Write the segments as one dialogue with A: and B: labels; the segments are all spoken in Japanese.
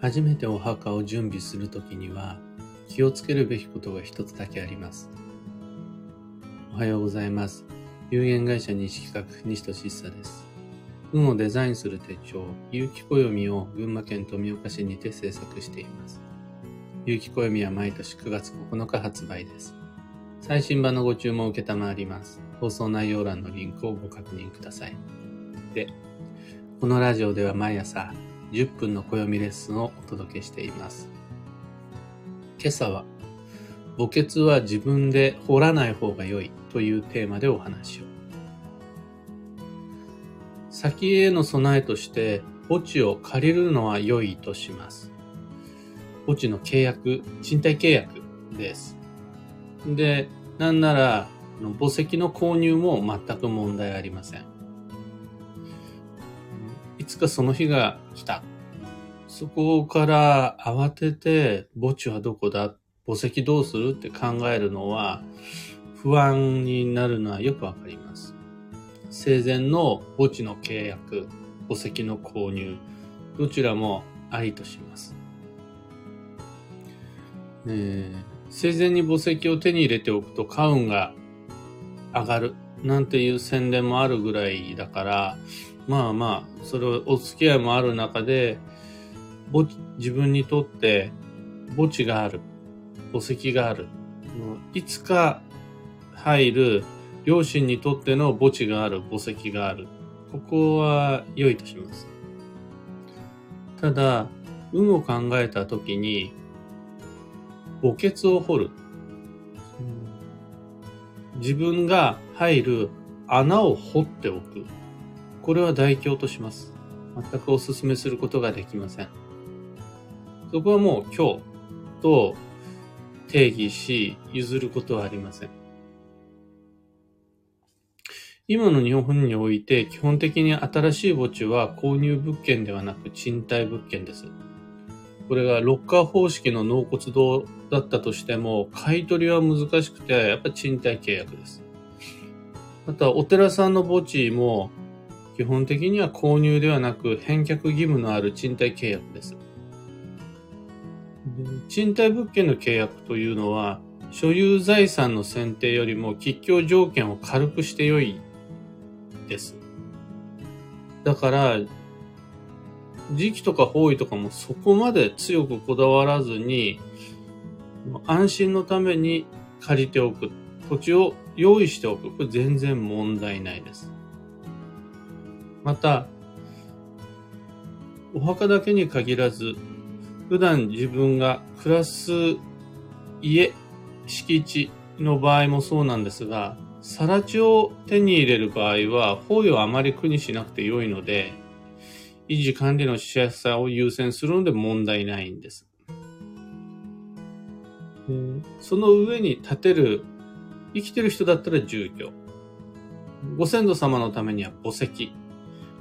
A: 初めてお墓を準備するときには気をつけるべきことが一つだけあります。おはようございます。有限会社西企画西俊久です。運をデザインする手帳、有機暦を群馬県富岡市にて制作しています。有機暦は毎年9月9日発売です。最新版のご注文を受けたまります。放送内容欄のリンクをご確認ください。で、このラジオでは毎朝10分の暦レッスンをお届けしています。今朝は、墓穴は自分で掘らない方が良いというテーマでお話を。先への備えとして墓地を借りるのは良いとします。墓地の契約、賃貸契約です。で、なんなら、墓石の購入も全く問題ありません。つかその日が来た。そこから慌てて墓地はどこだ？墓石どうする？って考えるのは不安になるのはよくわかります。生前の墓地の契約、墓石の購入、どちらもありとします。え、生前に墓石を手に入れておくと家運が上がるなんていう宣伝もあるぐらいだから、まあまあ、それをお付き合いもある中で、墓自分にとって墓地がある、墓石がある、いつか入る両親にとっての墓地がある、墓石がある。ここは良いとします。ただ、運を考えたときに、墓穴を掘る。自分が入る穴を掘っておく。これは代表とします。全くお勧めすることができません。そこはもう今日と定義し譲ることはありません。今の日本において基本的に新しい墓地は購入物件ではなく賃貸物件です。これがロッカー方式の納骨堂だったとしても、買い取りは難しくて、やっぱ賃貸契約です。また、お寺さんの墓地も、基本的には購入ではなく返却義務のある賃貸契約です。賃貸物件の契約というのは、所有財産の選定よりも吉祥条件を軽くして良いです。だから、時期とか方位とかもそこまで強くこだわらずに、安心のために借りておく。土地を用意しておく。これ全然問題ないです。また、お墓だけに限らず、普段自分が暮らす家、敷地の場合もそうなんですが、更地を手に入れる場合は、方位をあまり苦にしなくて良いので、維持管理のしやすさを優先するので問題ないんです。その上に建てる、生きてる人だったら住居。ご先祖様のためには墓石。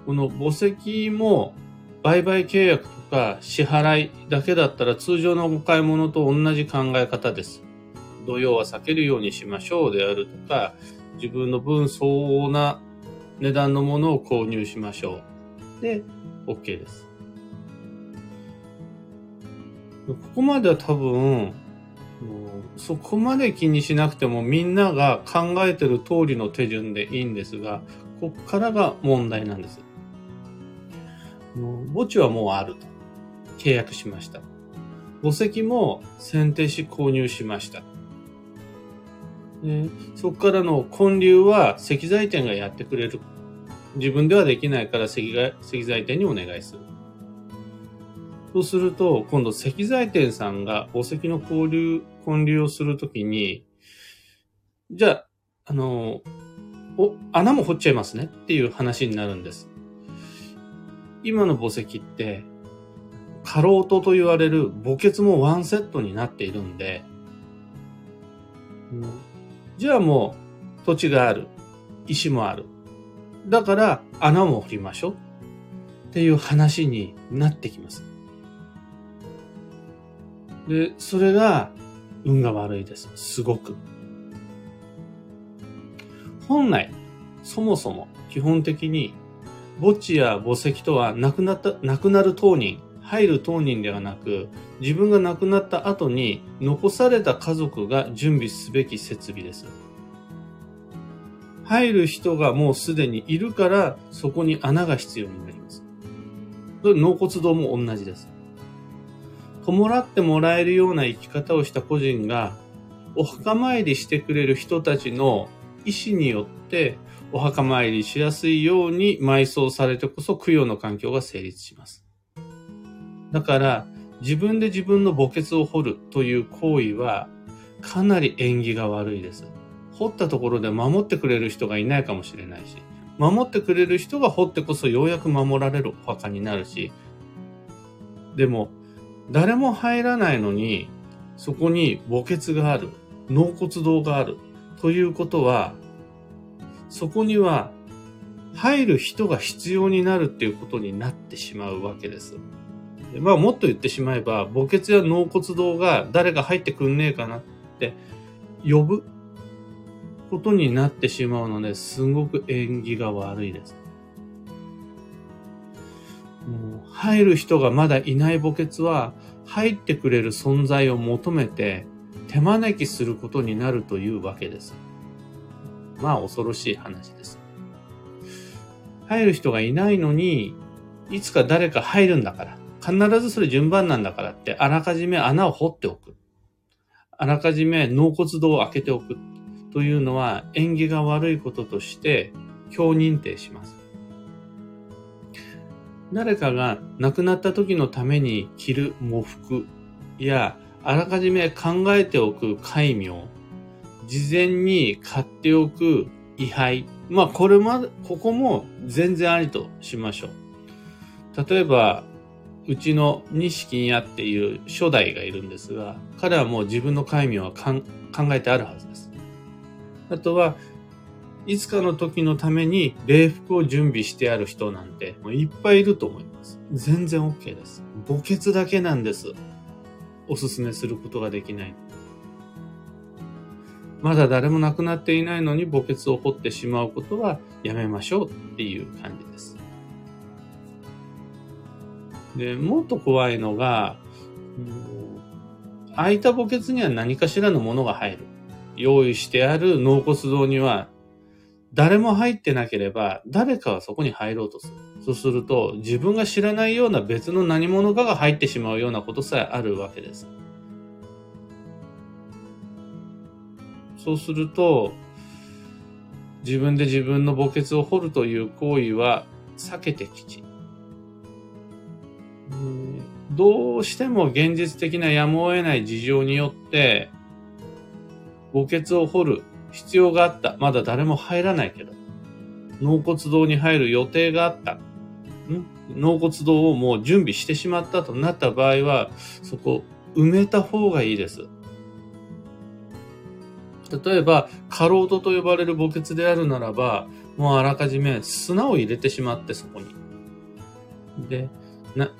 A: この墓石も売買契約とか支払いだけだったら通常のお買い物と同じ考え方です。土曜は避けるようにしましょうであるとか、自分の分相応な値段のものを購入しましょう。で、OK です。ここまでは多分、そこまで気にしなくてもみんなが考えてる通りの手順でいいんですが、こっからが問題なんです。墓地はもうあると。契約しました。墓石も選定し購入しました。そこからの建立は石材店がやってくれる。自分ではできないから石石材店にお願いする。そうすると、今度石材店さんが墓石の交流、混流をするときに、じゃあ、あの、お、穴も掘っちゃいますねっていう話になるんです。今の墓石って、過労とと言われる墓穴もワンセットになっているんで、じゃあもう土地がある。石もある。だから穴も掘りましょう。っていう話になってきます。で、それが運が悪いです。すごく。本来、そもそも基本的に墓地や墓石とは亡くなった、亡くなる当人、入る当人ではなく、自分が亡くなった後に残された家族が準備すべき設備です。入る人がもうすでにいるから、そこに穴が必要になります。納骨堂も同じです。弔ってもらえるような生き方をした個人が、お墓参りしてくれる人たちの意思によって、お墓参りしやすいように埋葬されてこそ供養の環境が成立します。だから、自分で自分の墓穴を掘るという行為は、かなり縁起が悪いです。掘ったところで守ってくれる人がいないかもしれないし、守ってくれる人が掘ってこそようやく守られるお墓になるし、でも、誰も入らないのに、そこに墓穴がある、納骨堂がある、ということは、そこには入る人が必要になるっていうことになってしまうわけです。まあもっと言ってしまえば、墓穴や納骨堂が誰か入ってくんねえかなって呼ぶことになってしまうので、すごく縁起が悪いです。もう入る人がまだいない墓穴は、入ってくれる存在を求めて、手招きすることになるというわけです。まあ恐ろしい話です。入る人がいないのに、いつか誰か入るんだから、必ずそれ順番なんだからって、あらかじめ穴を掘っておく。あらかじめ納骨堂を開けておく。というのは縁起が悪いこととして強認定します。誰かが亡くなった時のために着る喪服やあらかじめ考えておく戒名、事前に買っておく位牌。まあこれまで、ここも全然ありとしましょう。例えば、うちの錦屋っていう初代がいるんですが、彼はもう自分の戒名は考えてあるはずです。あとは、いつかの時のために礼服を準備してある人なんて、もういっぱいいると思います。全然 OK です。墓穴だけなんです。おすすめすることができない。まだ誰も亡くなっていないのに墓穴を掘ってしまうことはやめましょうっていう感じです。で、もっと怖いのが、空いた墓穴には何かしらのものが入る。用意してある納骨堂には、誰も入ってなければ、誰かはそこに入ろうとする。そうすると、自分が知らないような別の何者かが入ってしまうようなことさえあるわけです。そうすると、自分で自分の墓穴を掘るという行為は避けてきち。どうしても現実的なやむを得ない事情によって、墓穴を掘る必要があった。まだ誰も入らないけど。納骨堂に入る予定があった。ん？納骨堂をもう準備してしまったとなった場合は、そこ埋めた方がいいです。例えば、カロートと呼ばれる墓穴であるならば、もうあらかじめ砂を入れてしまってそこに。で、な、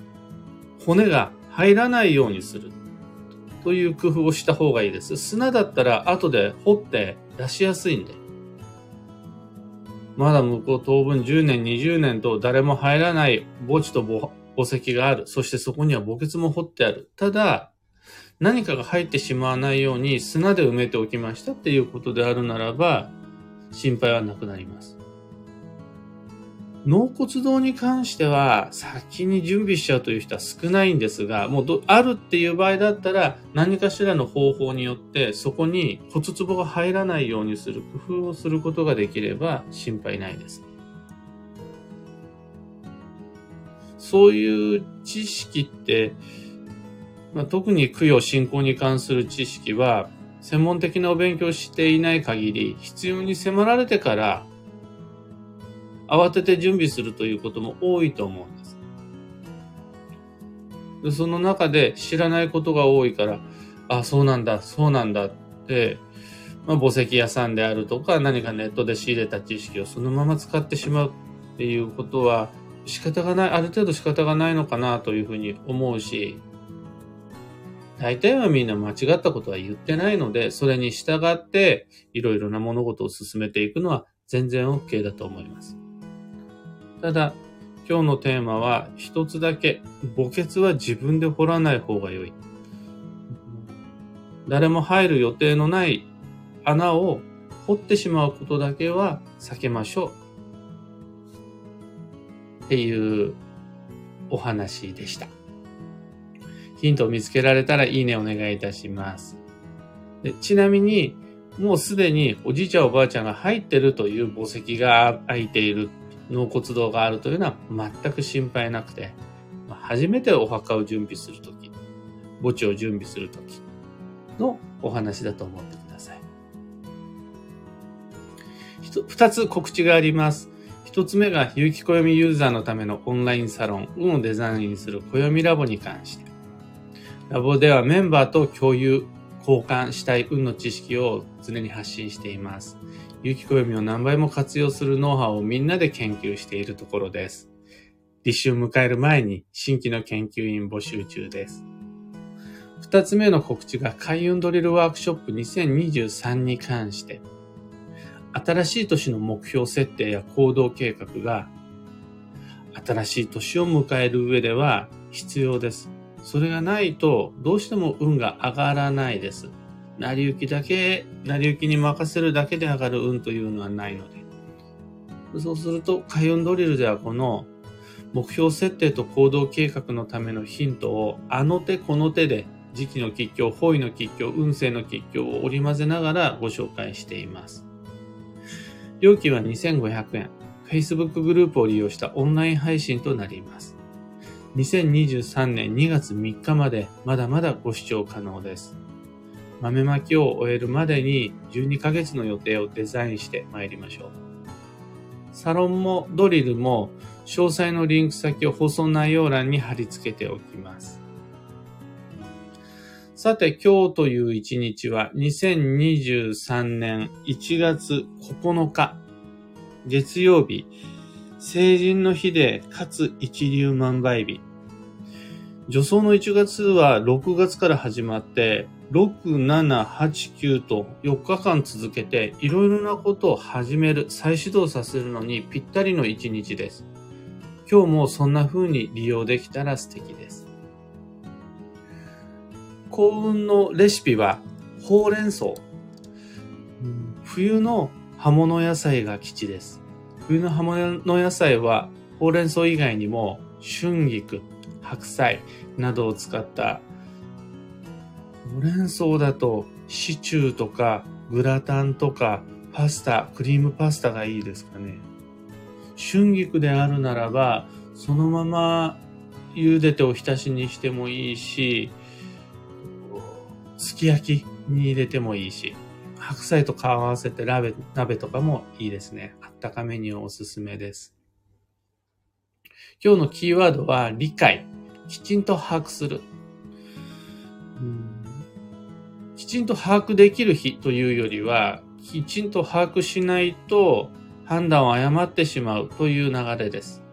A: 骨が入らないようにする。という工夫をした方がいいです。砂だったら後で掘って出しやすいんで。まだ向こう当分10年、20年と誰も入らない墓地と墓石がある。そしてそこには墓穴も掘ってある。ただ、何かが入ってしまわないように砂で埋めておきましたっていうことであるならば、心配はなくなります。納骨堂に関しては先に準備しちゃうという人は少ないんですが、もうあるっていう場合だったら何かしらの方法によってそこに骨壺が入らないようにする工夫をすることができれば心配ないです。そういう知識って、まあ、特に供養信仰に関する知識は専門的なお勉強していない限り必要に迫られてから慌てて準備するということも多いと思うんです。でその中で知らないことが多いから、あ、そうなんだ、そうなんだって、まあ、墓石屋さんであるとか何かネットで仕入れた知識をそのまま使ってしまうっていうことは仕方がない、ある程度仕方がないのかなというふうに思うし、大体はみんな間違ったことは言ってないので、それに従っていろいろな物事を進めていくのは全然 OK だと思います。ただ、今日のテーマは一つだけ、墓穴は自分で掘らない方が良い。誰も入る予定のない穴を掘ってしまうことだけは避けましょう。っていうお話でした。ヒントを見つけられたらいいねお願いいたします。でちなみに、もうすでにおじいちゃんおばあちゃんが入ってるという墓石が開いている、納骨堂があるというのは全く心配なくて、初めてお墓を準備するとき、墓地を準備するときのお話だと思ってください。二つ告知があります。一つ目が、有機暦ユーザーのためのオンラインサロン、運をデザインする暦ラボに関して。ラボではメンバーと共有、交換したい運の知識を常に発信しています。有機暦を何倍も活用するノウハウをみんなで研究しているところです。立春迎える前に新規の研究員募集中です。二つ目の告知が開運ドリルワークショップ2023に関して、新しい年の目標設定や行動計画が新しい年を迎える上では必要です。それがないとどうしても運が上がらないです。成り行きだけ、成り行きに任せるだけで上がる運というのはないので。そうすると、開運ドリルではこの目標設定と行動計画のためのヒントをあの手この手で時期の吉凶、方位の吉凶、運勢の吉凶を織り交ぜながらご紹介しています。料金は2500円。Facebook グループを利用したオンライン配信となります。2023年2月3日までまだまだご視聴可能です。豆まきを終えるまでに12ヶ月の予定をデザインして参りましょう。サロンもドリルも詳細のリンク先を放送内容欄に貼り付けておきます。さて今日という一日は2023年1月9日月曜日成人の日でかつ一粒万倍日助走の1月は6月から始まって6、7、8、9と4日間続けていろいろなことを始める、再始動させるのにぴったりの一日です。今日もそんな風に利用できたら素敵です。幸運のレシピはほうれん草。冬の葉物野菜が基地です。冬の葉物野菜はほうれん草以外にも春菊、白菜などを使ったほうれん草だとシチューとかグラタンとかパスタ、クリームパスタがいいですかね。春菊であるならばそのまま茹でておひたしにしてもいいし、すき焼きに入れてもいいし、白菜と顔合わせて鍋鍋とかもいいですね。あったかメニューおすすめです。今日のキーワードは理解。きちんと把握する。きちんと把握できる日というよりは、きちんと把握しないと判断を誤ってしまうという流れです。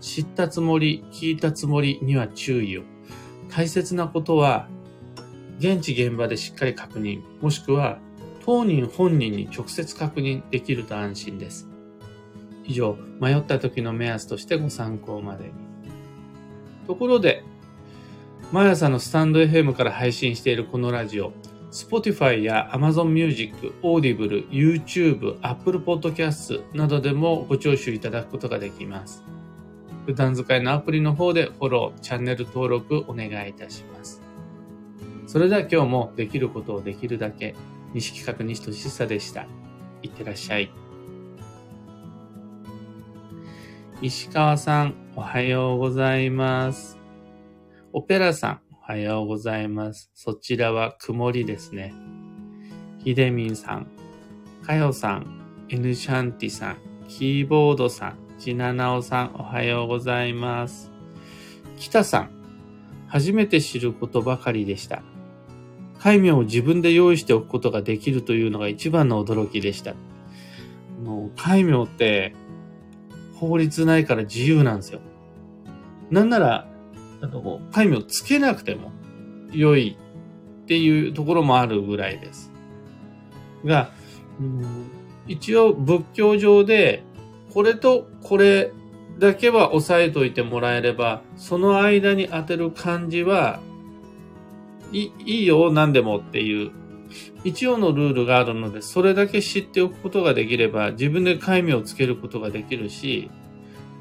A: 知ったつもり、聞いたつもりには注意を。大切なことは現地現場でしっかり確認、もしくは当人本人に直接確認できると安心です。以上、迷った時の目安としてご参考までに。ところで、毎朝のスタンド FM から配信しているこのラジオ、Spotify や Amazon Music、Audible、YouTube、Apple Podcast などでもご聴取いただくことができます。普段使いのアプリの方でフォロー、チャンネル登録お願いいたします。それでは今日もできることをできるだけ、西企画西俊久でした。いってらっしゃい。石川さん、おはようございます。オペラさん、おはようございます。そちらは曇りですね。ひでみんさん、かよさん、エヌシャンティさん、キーボードさん、ちななおさん、おはようございます。きたさん、初めて知ることばかりでした。戒名を自分で用意しておくことができるというのが一番の驚きでした。もう戒名って法律ないから自由なんですよ。なんなら、あの、戒名つけなくても良いっていうところもあるぐらいです。が、うん、一応仏教上でこれとこれだけは押さえといてもらえれば、その間に当てる漢字は、いいいよ、何でもっていう、一応のルールがあるので、それだけ知っておくことができれば、自分で戒名をつけることができるし、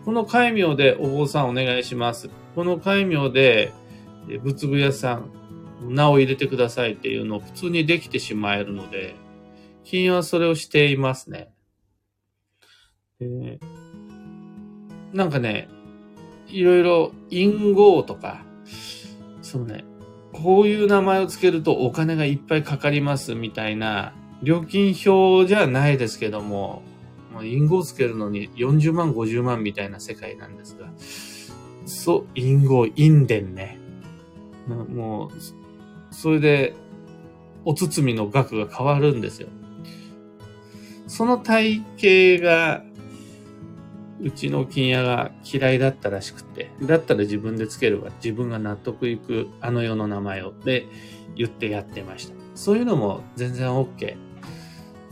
A: この戒名でお坊さんお願いします。この戒名で仏具屋さん、名を入れてくださいっていうのを普通にできてしまえるので、金はそれをしていますね。えなんかね、いろいろ隠語とか、そのね、こういう名前をつけるとお金がいっぱいかかりますみたいな、料金表じゃないですけども、もう隠語をつけるのに40万、50万みたいな世界なんですが、そう、隠語、印伝ね。もう、それで、お包みの額が変わるんですよ。その体系がうちの金屋が嫌いだったらしくて、だったら自分でつけるわ。自分が納得いくあの世の名前を。で、言ってやってました。そういうのも全然 OK。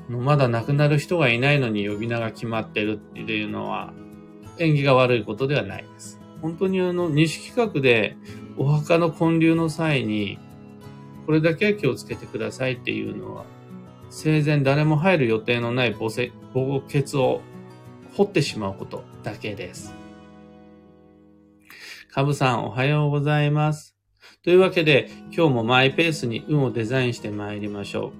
A: まだ亡くなる人がいないのに呼び名が決まってるっていうのは、縁起が悪いことではないです。本当にあの、西企画でお墓の建立の際に、これだけは気をつけてくださいっていうのは、生前誰も入る予定のない墓穴を掘ってしまうことだけです。カブさんおはようございます。というわけで、今日もマイペースに運をデザインして参りましょ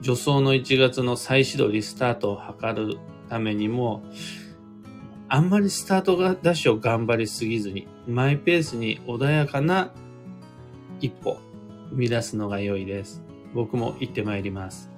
A: う。助走の1月の再始動リスタートを図るためにも、あんまりスタートがダッシュを頑張りすぎずに、マイペースに穏やかな一歩、生み出すのが良いです。僕も行って参ります。